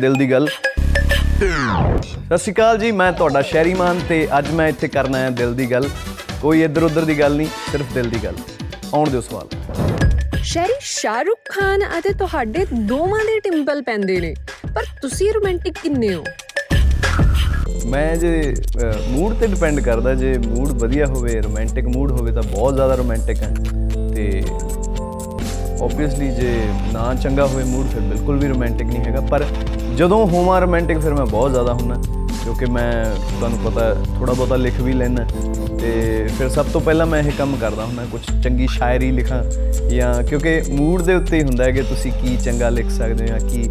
ਦਿਲ ਦੀ ਗੱਲ। ਸਤਿ ਸ਼੍ਰੀ ਅਕਾਲ ਜੀ ਮੈਂ ਤੁਹਾਡਾ ਸ਼ਹਿਰੀਮਾਨ ਤੇ ਅੱਜ ਮੈਂ ਇੱਥੇ ਕਰਨਾ ਹੈ ਦਿਲ ਦੀ ਗੱਲ। ਕੋਈ ਇੱਧਰ ਉੱਧਰ ਦੀ ਗੱਲ ਨਹੀਂ ਸਿਰਫ ਦਿਲ ਦੀ ਗੱਲ। ਆਉਣ ਦਿਓ ਸਵਾਲ। ਸ਼ੈਰੀ ਸ਼ਾਹਰੁਖ ਖਾਨ ਅਤੇ ਤੁਹਾਡੇ ਦੋਵਾਂ ਦੇ ਟਿੰਪਲ ਪੈਂਦੇ ਨੇ ਪਰ ਤੁਸੀਂ ਰੋਮਾਂਟਿਕ ਕਿੰਨੇ ਹੋ? ਮੈਂ ਜੇ ਮੂਡ ਤੇ ਡਿਪੈਂਡ ਕਰਦਾ ਜੇ ਮੂਡ ਵਧੀਆ ਹੋਵੇ ਰੋਮਾਂਟਿਕ ਮੂਡ ਹੋਵੇ ਤਾਂ ਬਹੁਤ ਜ਼ਿਆਦਾ ਰੋਮਾਂਟਿਕ ਹੈ। ਤੇ ਆਬਵੀਅਸਲੀ ਜੇ ਨਾ ਚੰਗਾ ਹੋਵੇ ਮੂਡ ਫਿਰ ਬਿਲਕੁਲ ਵੀ ਰੋਮਾਂਟਿਕ ਨਹੀਂ ਹੈਗਾ ਪਰ ਜਦੋਂ ਹੋਵਾਂ ਰੋਮਾਂਟਿਕ ਫਿਰ ਮੈਂ ਬਹੁਤ ਜ਼ਿਆਦਾ ਹੁੰਨਾ ਕਿਉਂਕਿ ਮੈਂ ਤੁਹਾਨੂੰ ਪਤਾ ਥੋੜਾ ਬਹੁਤਾ ਲਿਖ ਵੀ ਲੈਣਾ ਤੇ ਫਿਰ ਸਭ ਤੋਂ ਪਹਿਲਾਂ ਮੈਂ ਇਹ ਕੰਮ ਕਰਦਾ ਹੁੰਦਾ ਕੁਝ ਚੰਗੀ ਸ਼ਾਇਰੀ ਲਿਖਾਂ ਜਾਂ ਕਿਉਂਕਿ ਮੂਡ ਦੇ ਉੱਤੇ ਹੀ ਹੁੰਦਾ ਹੈ ਕਿ ਤੁਸੀਂ ਕੀ ਚੰਗਾ ਲਿਖ ਸਕਦੇ ਹੋ ਜਾਂ ਕੀ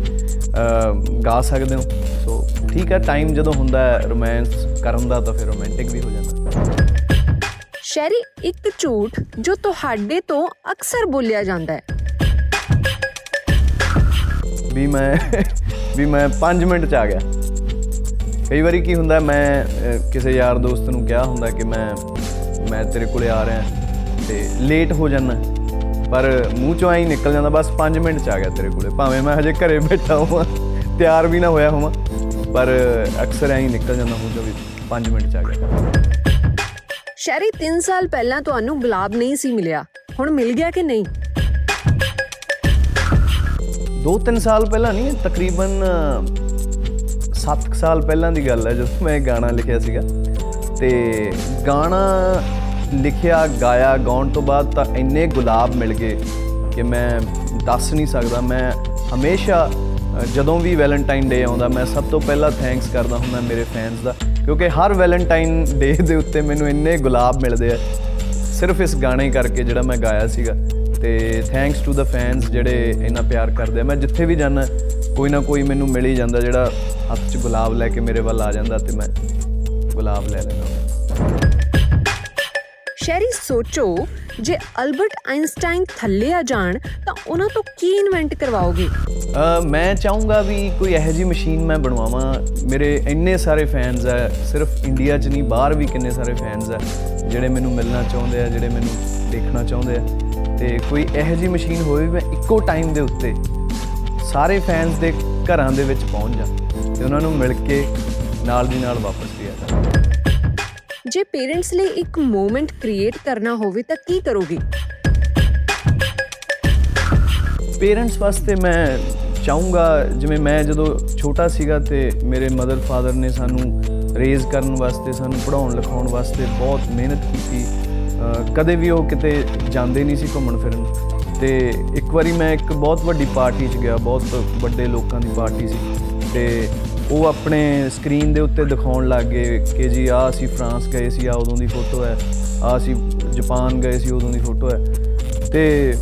ਗਾ ਸਕਦੇ ਹੋ। ਸੋ ਠੀਕ ਹੈ ਟਾਈਮ ਜਦੋਂ ਹੁੰਦਾ ਹੈ ਰੋਮਾਂਸ ਕਰਨ ਦਾ ਤਾਂ ਫਿਰ ਰੋਮਾਂਟਿਕ ਵੀ ਹੋ ਜਾਂਦਾ। ਸ਼ੈਰੀ ਇੱਕ ਝੂਠ ਜੋ ਤੁਹਾਡੇ ਤੋਂ ਅਕਸਰ ਬੋਲਿਆ ਜਾਂਦਾ ਹੈ। ਵੀ ਮੈਂ ਵੀ ਮੈਂ 5 ਮਿੰਟ ਚ ਆ ਗਿਆ। ਕਈ ਵਾਰੀ ਕੀ ਹੁੰਦਾ, ਮੈਂ ਕਿਸੇ ਯਾਰ ਦੋਸਤ ਨੂੰ ਕਿਹਾ ਹੁੰਦਾ ਕਿ ਮੈਂ ਮੈਂ ਤੇਰੇ ਕੋਲੇ ਆ ਰਿਹਾ ਤੇ ਲੇਟ ਹੋ ਜਾਣਾ ਪਰ ਮੂੰਹ ਚੋਂ ਆਈ ਨਿਕਲ ਜਾਂਦਾ, ਬਸ 5 ਮਿੰਟ ਚ ਆ ਗਿਆ ਤੇਰੇ ਕੋਲੇ। ਭਾਵੇਂ ਮੈਂ ਹਜੇ ਘਰੇ ਬੈਠਾ ਹਾਂ ਤਿਆਰ ਵੀ ਨਾ ਹੋਇਆ ਹਾਂ ਪਰ ਅਕਸਰ ਐਂ ਨਿਕਲ ਜਾਂਦਾ ਮੂੰਹ ਚੋਂ ਵੀ 5 ਮਿੰਟ ਚ ਆ ਗਿਆ। ਸ਼ੈਰੀ 3 ਸਾਲ ਪਹਿਲਾਂ ਤੁਹਾਨੂੰ ਗੁਲਾਬ ਨਹੀਂ ਸੀ ਮਿਲਿਆ। ਹੁਣ ਮਿਲ ਗਿਆ ਕਿ ਨਹੀਂ? 2-3 ਸਾਲ ਪਹਿਲਾਂ ਨਹੀਂ, ਤਕਰੀਬਨ 7 ਸਾਲ ਪਹਿਲਾਂ ਦੀ ਗੱਲ ਹੈ, ਜਦੋਂ ਮੈਂ ਗਾਣਾ ਲਿਖਿਆ ਸੀਗਾ। ਤੇ ਗਾਣਾ ਲਿਖਿਆ, ਗਾਇਆ, ਗਾਉਣ ਤੋਂ ਬਾਅਦ ਤਾਂ ਇੰਨੇ ਗੁਲਾਬ ਮਿਲ ਗਏ ਕਿ ਮੈਂ ਦੱਸ ਨਹੀਂ ਸਕਦਾ। ਮੈਂ ਹਮੇਸ਼ਾ ਜਦੋਂ ਵੀ ਵੈਲੈਂਟਾਈਨ ਡੇ ਆਉਂਦਾ, ਮੈਂ ਸਭ ਤੋਂ ਪਹਿਲਾਂ ਥੈਂਕਸ ਕਰਦਾ ਹੁੰਦਾ ਮੇਰੇ ਫੈਨਸ ਦਾ, ਕਿਉਂਕਿ ਹਰ ਵੈਲੈਂਟਾਈਨ ਡੇ ਦੇ ਉੱਤੇ ਮੈਨੂੰ ਇੰਨੇ ਗੁਲਾਬ ਮਿਲਦੇ ਆ। ਸਿਰਫ ਇਸ ਗਾਣੇ ਕਰਕੇ ਜਿਹੜਾ ਮੈਂ ਗਾਇਆ ਸੀਗਾ। ਤੇ ਥੈਂਕਸ ਟੂ ਦਾ ਫੈਨਸ ਜਿਹੜੇ ਇੰਨਾ ਪਿਆਰ ਕਰਦੇ ਆ। ਮੈਂ ਜਿੱਥੇ ਵੀ ਜਾਣਾ ਕੋਈ ਨਾ ਕੋਈ ਮੈਨੂੰ ਮਿਲ ਹੀ ਜਾਂਦਾ ਜਿਹੜਾ ਹੱਥ 'ਚ ਗੁਲਾਬ ਲੈ ਕੇ ਮੇਰੇ ਵੱਲ ਆ ਜਾਂਦਾ ਤੇ ਮੈਂ ਗੁਲਾਬ ਲੈ ਲੈਣਾ ਸ਼ੈਰੀ ਸੋਚੋ ਜੇ ਅਲਬਰਟ ਆਇਨਸਟਾਈਨ ਥੱਲੇ ਆ ਜਾਣ ਤਾਂ ਉਹਨਾਂ ਤੋਂ ਕੀ ਇਨਵੈਂਟ ਕਰਵਾਓਗੇ? ਮੈਂ ਚਾਹੂੰਗਾ ਵੀ ਕੋਈ ਇਹੋ ਜੀ ਮਸ਼ੀਨ ਮੈਂ ਬਣਵਾਵਾਂ। ਮੇਰੇ ਇੰਨੇ ਸਾਰੇ ਫੈਨਸ ਆ ਸਿਰਫ ਇੰਡੀਆ 'ਚ ਨਹੀਂ ਬਾਹਰ ਵੀ ਕਿੰਨੇ ਸਾਰੇ ਫੈਨਸ ਆ ਜਿਹੜੇ ਮੈਨੂੰ ਮਿਲਣਾ ਚਾਹੁੰਦੇ ਆ ਜਿਹੜੇ ਮੈਨੂੰ ਦੇਖਣਾ ਚਾਹੁੰਦੇ ਆ। ਤੇ ਕੋਈ ਇਹੋ ਜੀ ਮਸ਼ੀਨ ਹੋਵੇ ਮੈਂ ਇੱਕੋ ਟਾਈਮ ਦੇ ਉੱਤੇ ਸਾਰੇ ਫੈਨਸ ਦੇ ਘਰਾਂ ਦੇ ਵਿੱਚ ਪਹੁੰਚ ਜਾ ਤੇ ਉਹਨਾਂ ਨੂੰ ਮਿਲ ਕੇ ਨਾਲ ਦੀ ਨਾਲ ਵਾਪਸ ਵੀ ਆ ਜਾ ਜੇ ਪੇਰੈਂਟਸ ਲਈ ਇੱਕ ਮੂਮੈਂਟ ਕ੍ਰੀਏਟ ਕਰਨਾ ਹੋਵੇ ਤਾਂ ਕੀ ਕਰੋਗੇ? ਪੇਰੈਂਟਸ ਵਾਸਤੇ ਮੈਂ ਚਾਹੂੰਗਾ ਜਿਵੇਂ ਮੈਂ ਜਦੋਂ ਛੋਟਾ ਸੀਗਾ ਤੇ ਮੇਰੇ ਮਦਰ ਫਾਦਰ ਨੇ ਸਾਨੂੰ ਰੇਜ਼ ਕਰਨ ਵਾਸਤੇ ਸਾਨੂੰ ਪੜਾਉਣ ਲਿਖਾਉਣ ਵਾਸਤੇ ਬਹੁਤ ਮਿਹਨਤ ਕੀਤੀ। ਕਦੇ ਵੀ ਉਹ ਕਿਤੇ ਜਾਂਦੇ ਨਹੀਂ ਸੀ ਘੁੰਮਣ ਫਿਰਨ। ਤੇ ਇੱਕ ਵਾਰੀ ਮੈਂ ਇੱਕ ਬਹੁਤ ਵੱਡੀ ਪਾਰਟੀ 'ਚ ਗਿਆ, ਬਹੁਤ ਵੱਡੇ ਲੋਕਾਂ ਦੀ ਪਾਰਟੀ ਸੀ। ਤੇ ਉਹ ਆਪਣੇ ਸਕਰੀਨ ਦੇ ਉੱਤੇ ਦਿਖਾਉਣ ਲੱਗ ਗਏ ਕਿ ਜੀ ਆ ਅਸੀਂ ਫਰਾਂਸ ਗਏ ਸੀ ਆ ਉਦੋਂ ਦੀ ਫੋਟੋ ਹੈ ਆ ਅਸੀਂ ਜਾਪਾਨ ਗਏ ਸੀ, ਉਦੋਂ ਦੀ ਫੋਟੋ ਹੈ। ਤੇ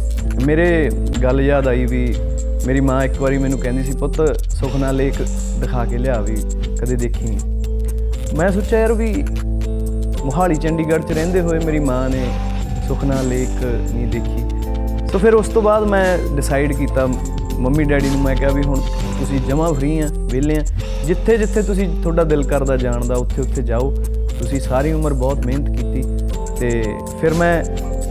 ਮੇਰੇ ਗੱਲ ਯਾਦ ਆਈ ਵੀ ਮੇਰੀ ਮਾਂ ਇੱਕ ਵਾਰੀ ਮੈਨੂੰ ਕਹਿੰਦੀ ਸੀ, ਪੁੱਤ, ਸੁਖਨਾ ਲੇਕ ਦਿਖਾ ਕੇ ਲਿਆ ਵੀ, ਕਦੇ ਦੇਖੀ ਨਹੀਂ ਮੈਂ ਸੋਚਿਆ ਯਾਰ ਵੀ ਮੁਹਾਲੀ ਚੰਡੀਗੜ੍ਹ 'ਚ ਰਹਿੰਦੇ ਹੋਏ ਮੇਰੀ ਮਾਂ ਨੇ ਸੁਖਨਾ ਲੇਕ ਨਹੀਂ ਦੇਖੀ। ਸੋ ਫਿਰ ਉਸ ਤੋਂ ਬਾਅਦ ਮੈਂ ਡਿਸਾਈਡ ਕੀਤਾ, ਮੰਮੀ ਡੈਡੀ ਨੂੰ ਮੈਂ ਕਿਹਾ ਵੀ ਹੁਣ ਤੁਸੀਂ ਜਮਾ ਫ੍ਰੀ ਆ, ਵਿਹਲੇ ਆ, ਜਿੱਥੇ ਜਿੱਥੇ ਤੁਸੀਂ ਤੁਹਾਡਾ ਦਿਲ ਕਰਦਾ ਜਾਣ ਦਾ, ਉੱਥੇ ਉੱਥੇ ਜਾਓ। ਤੁਸੀਂ ਸਾਰੀ ਉਮਰ ਬਹੁਤ ਮਿਹਨਤ ਕੀਤੀ ਤੇ ਫਿਰ ਮੈਂ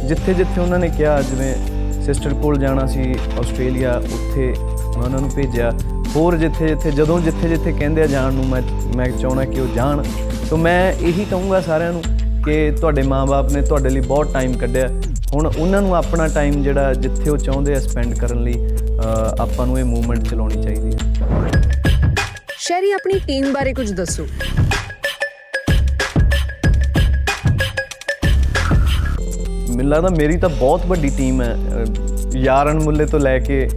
ਜਿੱਥੇ ਜਿੱਥੇ ਉਹਨਾਂ ਨੇ ਕਿਹਾ, ਜਿਵੇਂ ਸਿਸਟਰ ਕੋਲ ਜਾਣਾ ਸੀ ਆਸਟ੍ਰੇਲੀਆ, ਉੱਥੇ ਮੈਂ ਉਹਨਾਂ ਨੂੰ ਭੇਜਿਆ। ਹੋਰ ਜਿੱਥੇ ਜਿੱਥੇ, ਜਦੋਂ ਜਿੱਥੇ ਜਿੱਥੇ ਕਹਿੰਦੇ ਆ ਜਾਣ ਨੂੰ, ਮੈਂ ਮੈਂ ਚਾਹਣਾ ਕਿ ਉਹ ਜਾਣ। ਸੋ ਮੈਂ ਇਹੀ ਕਹੂੰਗਾ ਸਾਰਿਆਂ ਨੂੰ ਕਿ ਤੁਹਾਡੇ ਮਾਪੇ ਨੇ ਤੁਹਾਡੇ ਲਈ ਬਹੁਤ ਟਾਈਮ ਕੱਢਿਆ। ਹੁਣ ਉਹਨਾਂ ਨੂੰ ਆਪਣਾ ਟਾਈਮ ਜਿਹੜਾ ਜਿੱਥੇ ਉਹ ਚਾਹੁੰਦੇ ਆ ਸਪੈਂਡ ਕਰਨ ਲਈ ਆਪਾਂ ਨੂੰ ਇਹ ਮੂਵਮੈਂਟ ਚਲਾਉਣੀ ਚਾਹੀਦੀ ਹੈ। ਸ਼ੈਰੀ ਆਪਣੀ ਟੀਮ ਬਾਰੇ ਕੁਝ ਦੱਸੋ। ਮੈਨੂੰ ਲੱਗਦਾ ਮੇਰੀ ਤਾਂ ਬਹੁਤ ਵੱਡੀ ਟੀਮ ਹੈ। ਯਾਰਨ ਮੁੱਲੇ ਤੋਂ ਲੈ ਕੇ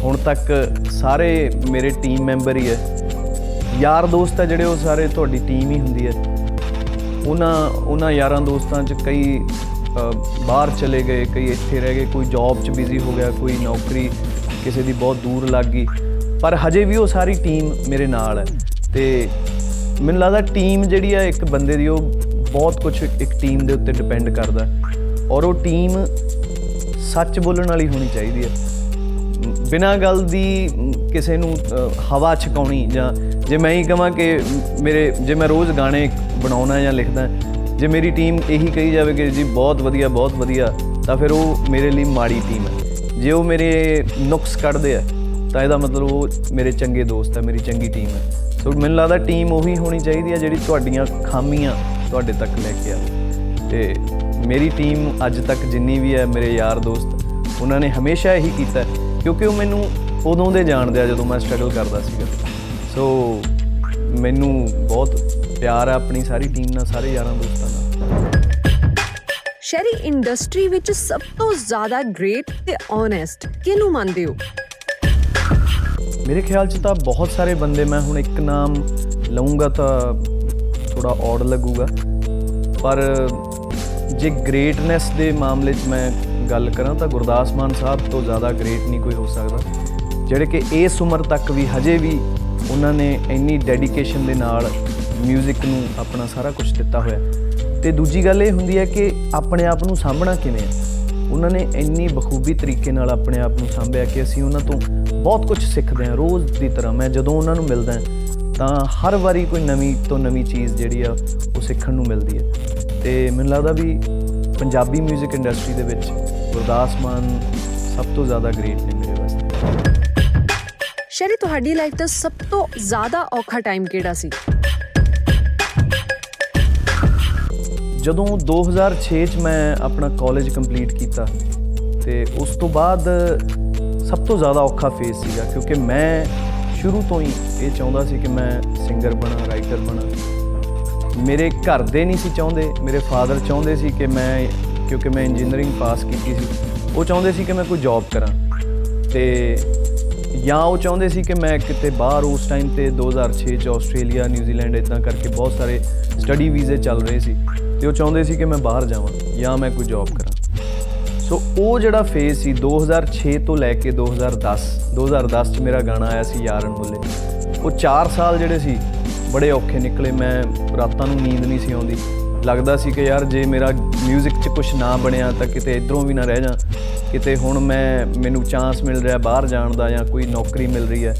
ਹੁਣ ਤੱਕ ਸਾਰੇ ਮੇਰੇ ਟੀਮ ਮੈਂਬਰ ਹੀ ਹੈ। ਯਾਰ ਦੋਸਤ ਆ ਜਿਹੜੇ ਉਹ ਸਾਰੇ ਤੁਹਾਡੀ ਟੀਮ ਹੀ ਹੁੰਦੀ ਹੈ। ਉਹਨਾਂ ਉਹਨਾਂ ਯਾਰਾਂ ਦੋਸਤਾਂ 'ਚ ਕਈ ਬਾਹਰ ਚਲੇ ਗਏ, ਕਈ ਇੱਥੇ ਰਹਿ ਗਏ, ਕੋਈ ਜੌਬ 'ਚ ਬਿਜ਼ੀ ਹੋ ਗਿਆ, ਕੋਈ ਨੌਕਰੀ ਕਿਸੇ ਦੀ ਬਹੁਤ ਦੂਰ ਲੱਗ ਗਈ। ਪਰ ਹਜੇ ਵੀ ਉਹ ਸਾਰੀ ਟੀਮ ਮੇਰੇ ਨਾਲ ਹੈ। ਤੇ ਮੈਨੂੰ ਲੱਗਦਾ ਟੀਮ ਜਿਹੜੀ ਹੈ ਇੱਕ ਬੰਦੇ ਦੀ, ਉਹ ਬਹੁਤ ਕੁਝ ਇੱਕ ਟੀਮ ਦੇ ਉੱਤੇ ਡਿਪੈਂਡ ਕਰਦਾ। ਔਰ ਉਹ ਟੀਮ ਸੱਚ ਬੋਲਣ ਵਾਲੀ ਹੋਣੀ ਚਾਹੀਦੀ ਹੈ। ਬਿਨਾਂ ਗੱਲ ਦੀ ਕਿਸੇ ਨੂੰ ਹਵਾ ਛਕਾਉਣੀ ਜਾਂ ਜੇ ਮੈਂ ਹੀ ਕਹਾਂ ਕਿ ਮੇਰੇ, ਜੇ ਮੈਂ ਰੋਜ਼ ਗਾਣੇ ਬਣਾਉਣਾ ਜਾਂ ਲਿਖਦਾ, ਜੇ ਮੇਰੀ ਟੀਮ ਇਹੀ ਕਹੀ ਜਾਵੇ ਕਿ ਜੀ ਬਹੁਤ ਵਧੀਆ ਬਹੁਤ ਵਧੀਆ, ਤਾਂ ਫਿਰ ਉਹ ਮੇਰੇ ਲਈ ਮਾੜੀ ਟੀਮ ਹੈ। ਜੇ ਉਹ ਮੇਰੇ ਨੁਕਸ ਕੱਢਦੇ ਆ, ਤਾਂ ਇਹਦਾ ਮਤਲਬ ਉਹ ਮੇਰੇ ਚੰਗੇ ਦੋਸਤ ਹੈ, ਮੇਰੀ ਚੰਗੀ ਟੀਮ ਹੈ। ਸੋ ਮੈਨੂੰ ਲੱਗਦਾ ਟੀਮ ਉਹੀ ਹੋਣੀ ਚਾਹੀਦੀ ਹੈ ਜਿਹੜੀ ਤੁਹਾਡੀਆਂ ਖਾਮੀਆਂ ਤੁਹਾਡੇ ਤੱਕ ਲੈ ਕੇ ਆਵੇ। ਤੇ ਮੇਰੀ ਟੀਮ ਅੱਜ ਤੱਕ ਜਿੰਨੀ ਵੀ ਹੈ, ਮੇਰੇ ਯਾਰ ਦੋਸਤ, ਉਹਨਾਂ ਨੇ ਹਮੇਸ਼ਾ ਇਹੀ ਕੀਤਾ ਕਿਉਂਕਿ ਉਹ ਮੈਨੂੰ ਉਦੋਂ ਦੇ ਜਾਣਦੇ ਆ ਜਦੋਂ ਮੈਂ ਸਟਰਗਲ ਕਰਦਾ ਸੀਗਾ। ਸੋ ਮੈਨੂੰ ਬਹੁਤ ਪਿਆਰ ਹੈ ਆਪਣੀ ਸਾਰੀ ਟੀਮ ਨਾਲ ਸਾਰੇ ਯਾਰਾਂ ਦੋਸਤਾਂ ਨਾਲ। ਸ਼ਹਿਰੀ ਇੰਡਸਟਰੀ ਵਿੱਚ ਸਭ ਤੋਂ ਜ਼ਿਆਦਾ ਗ੍ਰੇਟ ਤੇ ਓਨੈਸਟ ਕਿਹਨੂੰ ਮੰਨਦੇ ਹੋ? ਮੇਰੇ ਖਿਆਲ 'ਚ ਤਾਂ ਬਹੁਤ ਸਾਰੇ ਬੰਦੇ ਮੈਂ ਹੁਣ ਇੱਕ ਨਾਮ ਲਵਾਂਗਾ ਤਾਂ ਥੋੜਾ ਔਡ ਲੱਗੂਗਾ। ਪਰ ਜੇ ਗ੍ਰੇਟਨੈਸ ਦੇ ਮਾਮਲੇ 'ਚ ਮੈਂ ਗੱਲ ਕਰਾਂ ਤਾਂ ਗੁਰਦਾਸ ਮਾਨ ਸਾਹਿਬ ਤੋਂ ਜ਼ਿਆਦਾ ਗ੍ਰੇਟ ਨਹੀਂ ਕੋਈ ਹੋ ਸਕਦਾ ਜਿਹੜੇ ਕਿ ਇਸ ਉਮਰ ਤੱਕ ਵੀ ਹਜੇ ਵੀ ਉਹਨਾਂ ਨੇ ਇੰਨੀ ਡੈਡੀਕੇਸ਼ਨ ਦੇ ਨਾਲ 뮤직 ਨੂੰ ਆਪਣਾ ਸਾਰਾ ਕੁਝ ਦਿੱਤਾ ਹੋਇਆ ਤੇ ਦੂਜੀ ਗੱਲ ਇਹ ਹੁੰਦੀ ਹੈ ਕਿ ਆਪਣੇ ਆਪ ਨੂੰ ਸਾਂਭਣਾ ਕਿਵੇਂ ਹੈ ਉਹਨਾਂ ਨੇ ਇੰਨੀ ਬਖੂਬੀ ਤਰੀਕੇ ਨਾਲ ਆਪਣੇ ਆਪ ਨੂੰ ਸੰਭਿਆ ਕਿ ਅਸੀਂ ਉਹਨਾਂ ਤੋਂ ਬਹੁਤ ਕੁਝ ਸਿੱਖਦੇ ਹਾਂ ਰੋਜ਼ ਦੀ ਤਰ੍ਹਾਂ ਮੈਂ ਜਦੋਂ ਉਹਨਾਂ ਨੂੰ ਮਿਲਦਾ ਤਾਂ ਹਰ ਵਾਰੀ ਕੋਈ ਨਵੀਂ ਤੋਂ ਨਵੀਂ ਚੀਜ਼ ਜਿਹੜੀ ਆ ਉਹ ਸਿੱਖਣ ਨੂੰ ਮਿਲਦੀ ਹੈ ਤੇ ਮੈਨੂੰ ਲੱਗਦਾ ਵੀ ਪੰਜਾਬੀ 뮤직 ਇੰਡਸਟਰੀ ਦੇ ਵਿੱਚ ਗੁਰਦਾਸ ਮਾਨ ਸਭ ਤੋਂ ਜ਼ਿਆਦਾ ਗ੍ਰੇਟ ਨੇ ਮੇਰੇ ਵਾਸਤੇ। ਸ਼ੈਰੀ ਤੁਹਾਡੀ ਲਾਈਫ ਦਾ ਸਭ ਤੋਂ ਜ਼ਿਆਦਾ ਔਖਾ ਟਾਈਮ ਕਿਹੜਾ ਸੀ? ਜਦੋਂ 2006 ਚ ਮੈਂ ਆਪਣਾ ਕਾਲਜ ਕੰਪਲੀਟ ਕੀਤਾ ਤੇ ਉਸ ਤੋਂ ਬਾਅਦ ਸਭ ਤੋਂ ਜ਼ਿਆਦਾ ਔਖਾ ਫੇਸ ਸੀਗਾ ਕਿਉਂਕਿ ਮੈਂ ਸ਼ੁਰੂ ਤੋਂ ਹੀ ਇਹ ਚਾਹੁੰਦਾ ਸੀ ਕਿ ਮੈਂ ਸਿੰਗਰ ਬਣਾ ਰਾਈਟਰ ਬਣਾ। ਮੇਰੇ ਘਰ ਦੇ ਨਹੀਂ ਸੀ ਚਾਹੁੰਦੇ ਮੇਰੇ ਫਾਦਰ ਚਾਹੁੰਦੇ ਸੀ ਕਿ ਮੈਂ ਕਿਉਂਕਿ ਮੈਂ ਇੰਜੀਨੀਅਰਿੰਗ ਪਾਸ ਕੀਤੀ ਸੀ। ਉਹ ਚਾਹੁੰਦੇ ਸੀ ਕਿ ਮੈਂ ਕੋਈ ਜੌਬ ਕਰਾਂ ਤੇ ਜਾਂ ਉਹ ਚਾਹੁੰਦੇ ਸੀ ਕਿ ਮੈਂ ਕਿਤੇ ਬਾਹਰ ਉਸ ਟਾਈਮ ਤੇ 2006 ਚ ਆਸਟ੍ਰੇਲੀਆ ਨਿਊਜ਼ੀਲੈਂਡ ਇਦਾਂ ਕਰਕੇ ਬਹੁਤ ਸਾਰੇ ਸਟੱਡੀ ਵੀਜ਼ੇ ਚੱਲ ਰਹੇ ਸੀ ਤੇ ਉਹ ਚਾਹੁੰਦੇ ਸੀ ਕਿ ਮੈਂ ਬਾਹਰ ਜਾਵਾਂ ਜਾਂ ਮੈਂ ਕੋਈ ਜੌਬ ਕਰਾਂ। ਸੋ ਉਹ ਜਿਹੜਾ ਫੇਜ਼ ਸੀ 2006 ਤੋਂ ਲੈ ਕੇ 2010 2010 ਚ ਮੇਰਾ ਗਾਣਾ ਆਇਆ ਸੀ ਯਾਰਨ ਮੁੱਲੇ ਉਹ 4 ਸਾਲ ਜਿਹੜੇ ਸੀ, ਬੜੇ ਔਖੇ ਨਿਕਲੇ। ਮੈਂ ਰਾਤਾਂ ਨੂੰ ਨੀਂਦ ਨਹੀਂ ਸੀ ਆਉਂਦੀ। ਲੱਗਦਾ ਸੀ ਕਿ ਯਾਰ ਜੇ ਮੇਰਾ 뮤직 'ਚ ਕੁਝ ਨਾ ਬਣਿਆ ਤਾਂ ਕਿਤੇ ਇਧਰੋਂ ਵੀ ਨਾ ਰਹਿ ਜਾ ਕਿਤੇ ਹੁਣ ਮੈਂ ਮੈਨੂੰ ਚਾਂਸ ਮਿਲ ਰਿਹਾ ਬਾਹਰ ਜਾਣ ਦਾ ਜਾਂ ਕੋਈ ਨੌਕਰੀ ਮਿਲ ਰਹੀ ਹੈ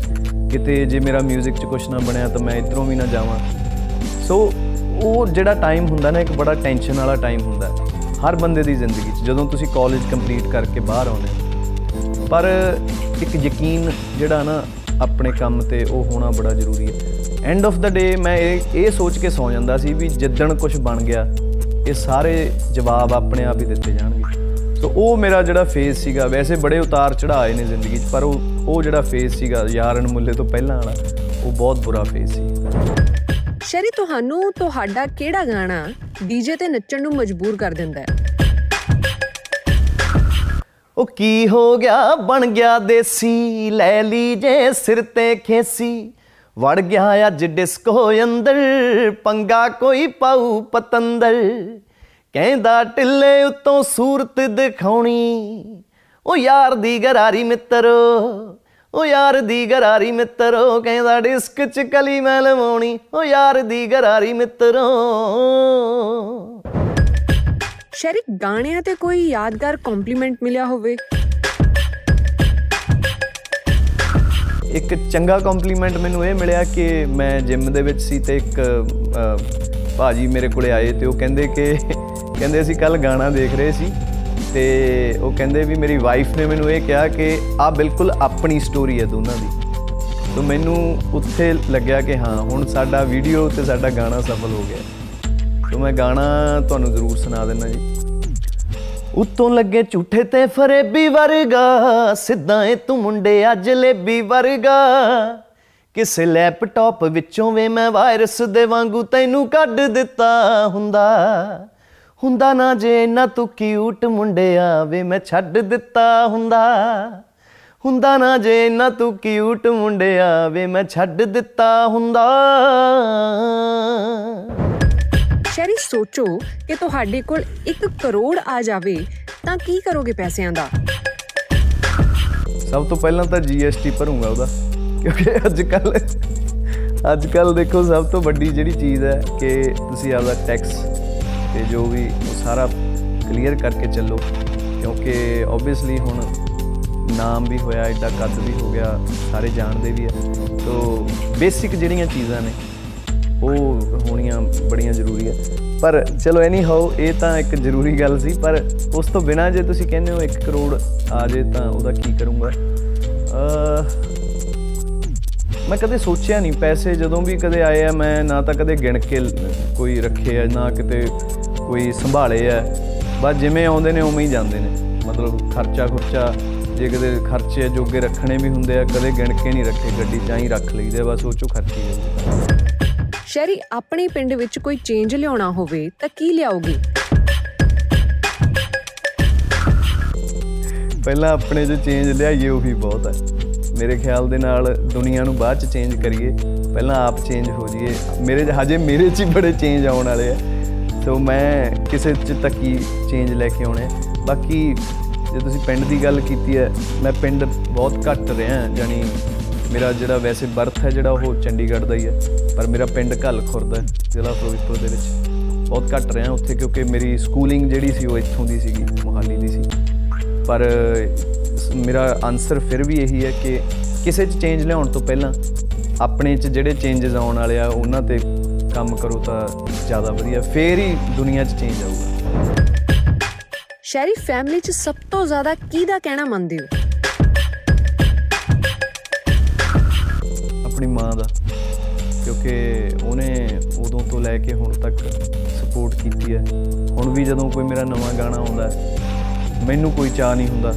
ਕਿਤੇ ਜੇ ਮੇਰਾ 뮤직 'ਚ ਕੁਝ ਨਾ ਬਣਿਆ ਤਾਂ ਮੈਂ ਇਧਰੋਂ ਵੀ ਨਾ ਜਾਵਾਂ ਸੋ ਉਹ ਜਿਹੜਾ ਟਾਈਮ ਹੁੰਦਾ ਨਾ ਇੱਕ ਬੜਾ ਟੈਨਸ਼ਨ ਵਾਲਾ ਟਾਈਮ ਹੁੰਦਾ ਹਰ ਬੰਦੇ ਦੀ ਜ਼ਿੰਦਗੀ 'ਚ ਜਦੋਂ ਤੁਸੀਂ ਕਾਲਜ ਕੰਪਲੀਟ ਕਰਕੇ ਬਾਹਰ ਆਉਂਦੇ ਪਰ ਇੱਕ ਯਕੀਨ ਜਿਹੜਾ ਨਾ ਆਪਣੇ ਕੰਮ ਤੇ ਉਹ ਹੋਣਾ ਬੜਾ ਜ਼ਰੂਰੀ ਹੈ। ਐਂਡ ਆਫ ਦਾ ਡੇ ਮੈਂ ਇਹ ਇਹ ਸੋਚ ਕੇ ਸੌ ਜਾਂਦਾ ਸੀ ਵੀ ਜਿੱਦਣ ਕੁਝ ਬਣ ਗਿਆ, ਇਹ ਸਾਰੇ ਜਵਾਬ ਆਪਣੇ ਆਪ ਹੀ ਦਿੱਤੇ ਜਾਣਗੇ। ਸੋ ਉਹ ਮੇਰਾ ਜਿਹੜਾ ਫੇਜ਼ ਸੀਗਾ, ਵੈਸੇ ਬੜੇ ਉਤਾਰ ਚੜਾਏ ਨੇ ਜ਼ਿੰਦਗੀ 'ਚ, ਪਰ ਉਹ ਉਹ ਜਿਹੜਾ ਫੇਜ਼ ਸੀਗਾ ਯਾਰਨ ਮੁੱਲੇ ਤੋਂ ਪਹਿਲਾਂ ਵਾਲਾ, ਉਹ ਬਹੁਤ ਬੁਰਾ ਫੇਜ਼ ਸੀ। ਸ਼ੈਰੀ, ਤੁਹਾਨੂੰ ਤੁਹਾਡਾ ਕਿਹੜਾ ਗਾਣਾ ਡੀਜੇ ਤੇ ਨੱਚਣ ਨੂੰ ਮਜਬੂਰ ਕਰ ਦਿੰਦਾ ਹੈ? ਉਹ ਕੀ ਹੋ ਗਿਆ? ਬਣ ਗਿਆ ਦੇਸੀ। ਲੈ ਲਈ ਜੇ ਸਿਰ ਤੇ ਖੇਸੀ। ਵੜ ਗਿਆ ਅੱਜ ਡਿਸਕੋ ਅੰਦਰ। ਪੰਗਾ ਕੋਈ ਪਾਉ ਪਤੰਦਰ। ਕਹਿੰਦਾ ਟਿੱਲੇ ਉਤੋਂ ਸੂਰਤ ਦਿਖਾਉਣੀ। ਉਹ ਯਾਰ ਦੀ ਗਰਾਰੀ ਮਿੱਤਰੋ। ਉਹ ਯਾਰ ਦੀ ਗਰਾਰੀ ਮਿੱਤਰੋ। ਕਹਿੰਦਾ ਡਿਸਕ ਚ ਕਲੀ ਮੈਂ ਲਵਾਉਣੀ। ਉਹ ਯਾਰ ਦੀ ਗਰਾਰੀ ਮਿੱਤਰੋ। ਸ਼ੈਰੀ ਗਾਣਿਆਂ ਤੇ ਕੋਈ ਯਾਦਗਾਰ ਕੰਪਲੀਮੈਂਟ ਮਿਲਿਆ ਹੋਵੇ? ਇੱਕ ਚੰਗਾ ਕੰਪਲੀਮੈਂਟ ਮੈਨੂੰ ਇਹ ਮਿਲਿਆ ਕਿ ਮੈਂ ਜਿਮ ਦੇ ਵਿੱਚ ਸੀ ਤੇ ਇੱਕ ਅ, ਭਾਜੀ ਮੇਰੇ ਕੋਲੇ ਆਏ ਤੇ ਉਹ ਕਹਿੰਦੇ ਕਿ ਕਹਿੰਦੇ ਅਸੀਂ ਕੱਲ ਗਾਣਾ ਦੇਖ ਰਹੇ ਸੀ ਤੇ ਉਹ ਕਹਿੰਦੇ ਵੀ ਮੇਰੀ ਵਾਈਫ ਨੇ ਮੈਨੂੰ ਇਹ ਕਿਹਾ ਕਿ ਆ ਬਿਲਕੁਲ ਆਪਣੀ ਸਟੋਰੀ ਹੈ ਦੋਨਾਂ ਦੀ। ਤਾਂ ਮੈਨੂੰ ਉੱਥੇ ਲੱਗਿਆ ਕਿ ਹਾਂ ਹੁਣ ਸਾਡਾ ਵੀਡੀਓ ਤੇ ਸਾਡਾ ਗਾਣਾ ਸਫਲ ਹੋ ਗਿਆ। ਤਾਂ ਮੈਂ ਗਾਣਾ ਤੁਹਾਨੂੰ ਜ਼ਰੂਰ ਸੁਣਾ ਦਿੰਦਾ ਜੀ। ਉਤੋਂ ਲੱਗੇ ਝੂਠੇ ਤੇ ਫਰੇਬੀ ਵਰਗਾ, ਸਿੱਧਾ ਏ ਤੂੰ ਮੁੰਡੇ ਅੱਜ ਜਲੇਬੀ ਵਰਗਾ। ਕਿਸੇ ਲੈਪਟਾਪ ਵਿੱਚੋਂ ਵੇ ਮੈਂ ਵਾਇਰਸ ਦੇ ਵਾਂਗੂ ਤੈਨੂੰ ਕੱਢ ਦਿੱਤਾ ਹੁੰਦਾ। ਹੁੰਦਾ ਨਾ ਜੇ ਨਾ ਤੂੰ ਕਿਊਟ ਮੁੰਡਿਆ ਵੇ ਮੈਂ ਛੱਡ ਦਿੱਤਾ ਹੁੰਦਾ। ਹੁੰਦਾ ਨਾ ਜੇ ਨਾ ਤੂੰ ਕਿਊਟ ਮੁੰਡਿਆ ਵੇ ਮੈਂ ਛੱਡ ਦਿੱਤਾ ਹੁੰਦਾ। ਸ਼ੈਰੀ ਸੋਚੋ ਕਿ ਤੁਹਾਡੇ ਕੋਲ 1 ਕਰੋੜ ਆ ਜਾਵੇ, ਤਾਂ ਕੀ ਕਰੋਗੇ ਪੈਸਿਆਂ ਦਾ? ਸਭ ਤੋਂ ਪਹਿਲਾਂ ਤਾਂ ਜੀਐਸਟੀ ਭਰੂੰਗਾ ਉਹਦਾ, ਕਿਉਂਕਿ ਅੱਜ ਕੱਲ ਅੱਜ ਕੱਲ ਦੇਖੋ ਸਭ ਤੋਂ ਵੱਡੀ ਜਿਹੜੀ ਚੀਜ਼ ਹੈ ਕਿ ਤੁਸੀਂ ਆਪਦਾ ਟੈਕਸ ਤੇ ਜੋ ਵੀ ਉਹ ਸਾਰਾ ਕਲੀਅਰ ਕਰਕੇ ਚੱਲੋ, ਕਿਉਂਕਿ ਓਬਵੀਅਸਲੀ ਹੁਣ ਨਾਮ ਵੀ ਹੋਇਆ ਐਡਾ ਕੱਦ ਵੀ ਹੋ ਗਿਆ, ਸਾਰੇ ਜਾਣਦੇ ਵੀ ਆ ਤੋ ਬੇਸਿਕ ਜਿਹੜੀਆਂ ਚੀਜ਼ਾਂ ਨੇ ਉਹ ਹੋਣੀਆਂ ਬੜੀਆਂ ਜ਼ਰੂਰੀ ਹੈ ਪਰ ਚਲੋ ਐਨੀ ਹਾਉ ਇਹ ਤਾਂ ਇੱਕ ਜ਼ਰੂਰੀ ਗੱਲ ਸੀ ਪਰ ਉਸ ਤੋਂ ਬਿਨਾ ਜੇ ਤੁਸੀਂ ਕਹਿੰਦੇ ਹੋ 1 ਕਰੋੜ ਆ ਜੇ ਤਾਂ ਉਹਦਾ ਕੀ ਕਰੂੰਗਾ? ਅ ਮੈਂ ਕਦੇ ਸੋਚਿਆ ਨਹੀਂ ਪੈਸੇ ਜਦੋਂ ਵੀ ਕਦੇ ਆਏ ਆ ਮੈਂ ਨਾ ਤਾਂ ਕਦੇ ਗਿਣ ਕੇ ਲ- ਕੋਈ ਰੱਖੇ ਆ ਨਾ ਕਿਤੇ ਕੋਈ ਸੰਭਾਲੇ ਆ। ਬਸ ਜਿਵੇਂ ਆਉਂਦੇ ਨੇ ਉਵੇਂ ਹੀ ਜਾਂਦੇ ਨੇ। ਮਤਲਬ ਖਰਚਾ ਖੁਰਚਾ ਜੇ ਕਦੇ ਖਰਚੇ ਜੋਗੇ ਰੱਖਣੇ ਵੀ ਹੁੰਦੇ ਆ ਕਦੇ ਗਿਣ ਕੇ ਨਹੀਂ ਰੱਖੇ ਗੱਡੀ ਚਾਂ ਹੀ ਰੱਖ ਲਈਦੇ ਆ, ਬਸ ਉਹ ਚੋਂ ਖਰਚੀ ਜਾਂਦੇ ਸ਼ੈਰੀ ਆਪਣੇ ਪਿੰਡ ਵਿੱਚ ਕੋਈ ਚੇਂਜ ਲਿਆਉਣਾ ਹੋਵੇ ਤਾਂ ਕੀ ਲਿਆਓਗੀ? ਪਹਿਲਾਂ ਆਪਣੇ 'ਚ ਚੇਂਜ ਲਿਆਈਏ ਉਹੀ ਬਹੁਤ ਹੈ। ਮੇਰੇ ਖਿਆਲ ਦੇ ਨਾਲ ਦੁਨੀਆ ਨੂੰ ਬਾਅਦ 'ਚ ਚੇਂਜ ਕਰੀਏ, ਪਹਿਲਾਂ ਆਪ ਚੇਂਜ ਹੋ ਜਾਈਏ। ਮੇਰੇ 'ਚ, ਹਜੇ ਮੇਰੇ 'ਚ ਹੀ ਬੜੇ ਚੇਂਜ ਆਉਣ ਵਾਲੇ ਆ। ਸੋ ਮੈਂ ਕਿਸੇ 'ਚ ਤੱਕ ਹੀ ਚੇਂਜ ਲੈ ਕੇ ਆਉਣੇ ਆ। ਬਾਕੀ ਜੇ ਤੁਸੀਂ ਪਿੰਡ ਦੀ ਗੱਲ ਕੀਤੀ ਹੈ, ਮੈਂ ਪਿੰਡ ਬਹੁਤ ਘੱਟ ਰਿਹਾ ਜਾਨੀ ਮੇਰਾ ਜਿਹੜਾ ਵੈਸੇ ਬਰਥ ਹੈ ਜਿਹੜਾ ਉਹ ਚੰਡੀਗੜ੍ਹ ਦਾ ਹੀ ਹੈ, ਪਰ ਮੇਰਾ ਪਿੰਡ ਘੱਲ ਖੁਰਦ ਹੈ, ਜ਼ਿਲ੍ਹਾ ਫਿਰੋਜ਼ਪੁਰ ਦੇ ਵਿੱਚ। ਬਹੁਤ ਘੱਟ ਰਿਹਾ ਉੱਥੇ ਕਿਉਂਕਿ ਮੇਰੀ ਸਕੂਲਿੰਗ ਜਿਹੜੀ ਸੀ ਉਹ ਇੱਥੋਂ ਦੀ ਸੀਗੀ, ਮੋਹਾਲੀ ਦੀ ਸੀ। ਪਰ ਸ- ਮੇਰਾ ਆਨਸਰ ਫਿਰ ਵੀ ਇਹੀ ਹੈ ਕਿ ਕਿਸੇ 'ਚ ਚੇਂਜ ਲਿਆਉਣ ਤੋਂ ਪਹਿਲਾਂ ਆਪਣੇ 'ਚ ਜਿਹੜੇ ਚੇਂਜਸ ਆਉਣ ਵਾਲੇ ਆ, ਉਹਨਾਂ ਤੇ ਕੰਮ ਕਰੋ ਤਾਂ ਜ਼ਿਆਦਾ ਵਧੀਆ, ਫੇਰ ਹੀ ਦੁਨੀਆ 'ਚ ਚੇਂਜ ਆਊਗਾ। ਸ਼ੈਰੀ ਫੈਮਿਲੀ 'ਚ ਸਭ ਤੋਂ ਜ਼ਿਆਦਾ ਕਿਹਦਾ ਕਹਿਣਾ ਮੰਨਦੇ ਹੋ? ਆਪਣੀ ਮਾਂ ਦਾ ਕਿਉਂਕਿ ਉਹਨੇ ਉਦੋਂ ਤੋਂ ਲੈ ਕੇ ਹੁਣ ਤੱਕ ਸਪੋਰਟ ਕੀਤੀ ਹੈ। ਹੁਣ ਵੀ ਜਦੋਂ ਕੋਈ ਮੇਰਾ ਨਵਾਂ ਗਾਣਾ ਆਉਂਦਾ ਹੈ, ਮੈਨੂੰ ਕੋਈ ਚਾਹ ਨਹੀਂ ਹੁੰਦਾ।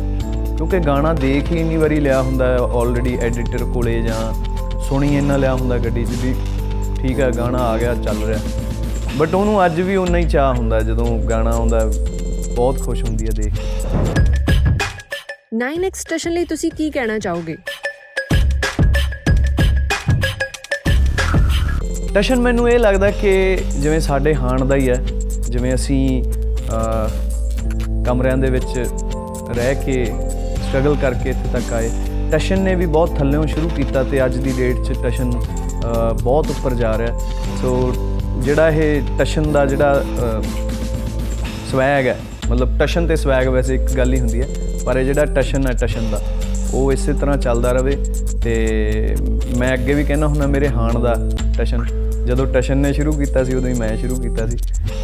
ਕਿਉਂਕਿ ਗਾਣਾ ਦੇਖ ਹੀ ਇੰਨੀ ਵਾਰੀ ਲਿਆ ਹੁੰਦਾ ਹੈ ਆਲਰੇਡੀ ਐਡੀਟਰ ਕੋਲੇ ਜਾਂ ਸੁਣੀ ਇੰਨਾ ਲਿਆ ਹੁੰਦਾ ਗੱਡੀ 'ਚ ਵੀ ਠੀਕ ਹੈ ਗਾਣਾ ਆ ਗਿਆ ਚੱਲ ਰਿਹਾ। ਬਟ ਉਹਨੂੰ ਅੱਜ ਵੀ ਉਨਾ ਹੀ ਚਾਹ ਹੁੰਦਾ ਹੈ ਜਦੋਂ ਗਾਣਾ ਆਉਂਦਾ ਹੈ, ਬਹੁਤ ਖੁਸ਼ ਹੁੰਦੀ ਹੈ ਦੇਖ ਕੇ। 9x ਸਟੇਸ਼ਨ ਲਈ ਤੁਸੀਂ ਕੀ ਕਹਿਣਾ ਚਾਹੋਗੇ? ਟਸ਼ਨ ਮੈਨੂੰ ਇਹ ਲੱਗਦਾ ਕਿ ਜਿਵੇਂ ਸਾਡੇ ਹਾਣ ਦਾ ਹੀ ਹੈ ਜਿਵੇਂ ਅਸੀਂ ਅਹ, ਕਮਰਿਆਂ ਦੇ ਵਿੱਚ ਰਹਿ ਕੇ ਸਟਰਗਲ ਕਰਕੇ ਇੱਥੇ ਤੱਕ ਆਏ। ਟਸ਼ਨ ਨੇ ਵੀ ਬਹੁਤ ਥੱਲੇੋਂ ਸ਼ੁਰੂ ਕੀਤਾ ਤੇ ਅੱਜ ਦੀ ਡੇਟ 'ਚ ਟਸ਼ਨ ਅਹ, ਬਹੁਤ ਉੱਪਰ ਜਾ ਰਿਹਾ। ਸੋ ਜਿਹੜਾ ਇਹ ਟਸ਼ਨ ਦਾ ਜਿਹੜਾ ਸਵੈਗ ਹੈ ਮਤਲਬ ਟਸ਼ਨ ਤੇ ਸਵੈਗ ਵੈਸੇ ਇੱਕ ਗੱਲ ਹੀ ਹੁੰਦੀ ਹੈ ਪਰ ਇਹ ਜਿਹੜਾ ਟਸ਼ਨ ਹੈ ਟਸ਼ਨ ਦਾ। ਉਹ ਇਸੇ ਤਰ੍ਹਾਂ ਚੱਲਦਾ ਰਵੇ ਤੇ ਮੈਂ ਅੱਗੇ ਵੀ ਕਹਿੰਦਾ ਹੁੰਦਾ ਮੇਰੇ ਹਾਣ ਦਾ ਟਸ਼ਨ। ਜਦੋਂ ਟਸ਼ਨ ਨੇ ਸ਼ੁਰੂ ਕੀਤਾ ਸੀ, ਉਦੋਂ ਹੀ ਮੈਂ ਸ਼ੁਰੂ ਕੀਤਾ ਸੀ।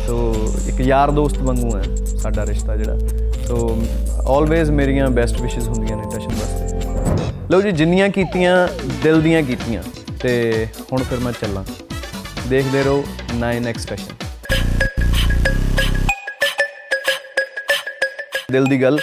ਸੋ ਇੱਕ ਯਾਰ ਦੋਸਤ ਵਾਂਗੂ ਹੈ ਸਾਡਾ ਰਿਸ਼ਤਾ ਜਿਹੜਾ। ਸੋ ਆਲਵੇਜ਼ ਮੇਰੀਆਂ ਬੈਸਟ ਵਿਸ਼ੇਸ ਹੁੰਦੀਆਂ ਨੇ ਟਸ਼ਨ ਵਾਸਤੇ। ਲਓ ਜੀ, ਜਿੰਨੀਆਂ ਕੀਤੀਆਂ, ਦਿਲ ਦੀਆਂ ਕੀਤੀਆਂ। ਤੇ ਹੁਣ ਫਿਰ ਮੈਂ ਚੱਲਾਂ। ਦੇਖਦੇ ਰਹੋ 9x ਟਸ਼ਨ ਦਿਲ ਦੀ ਗੱਲ।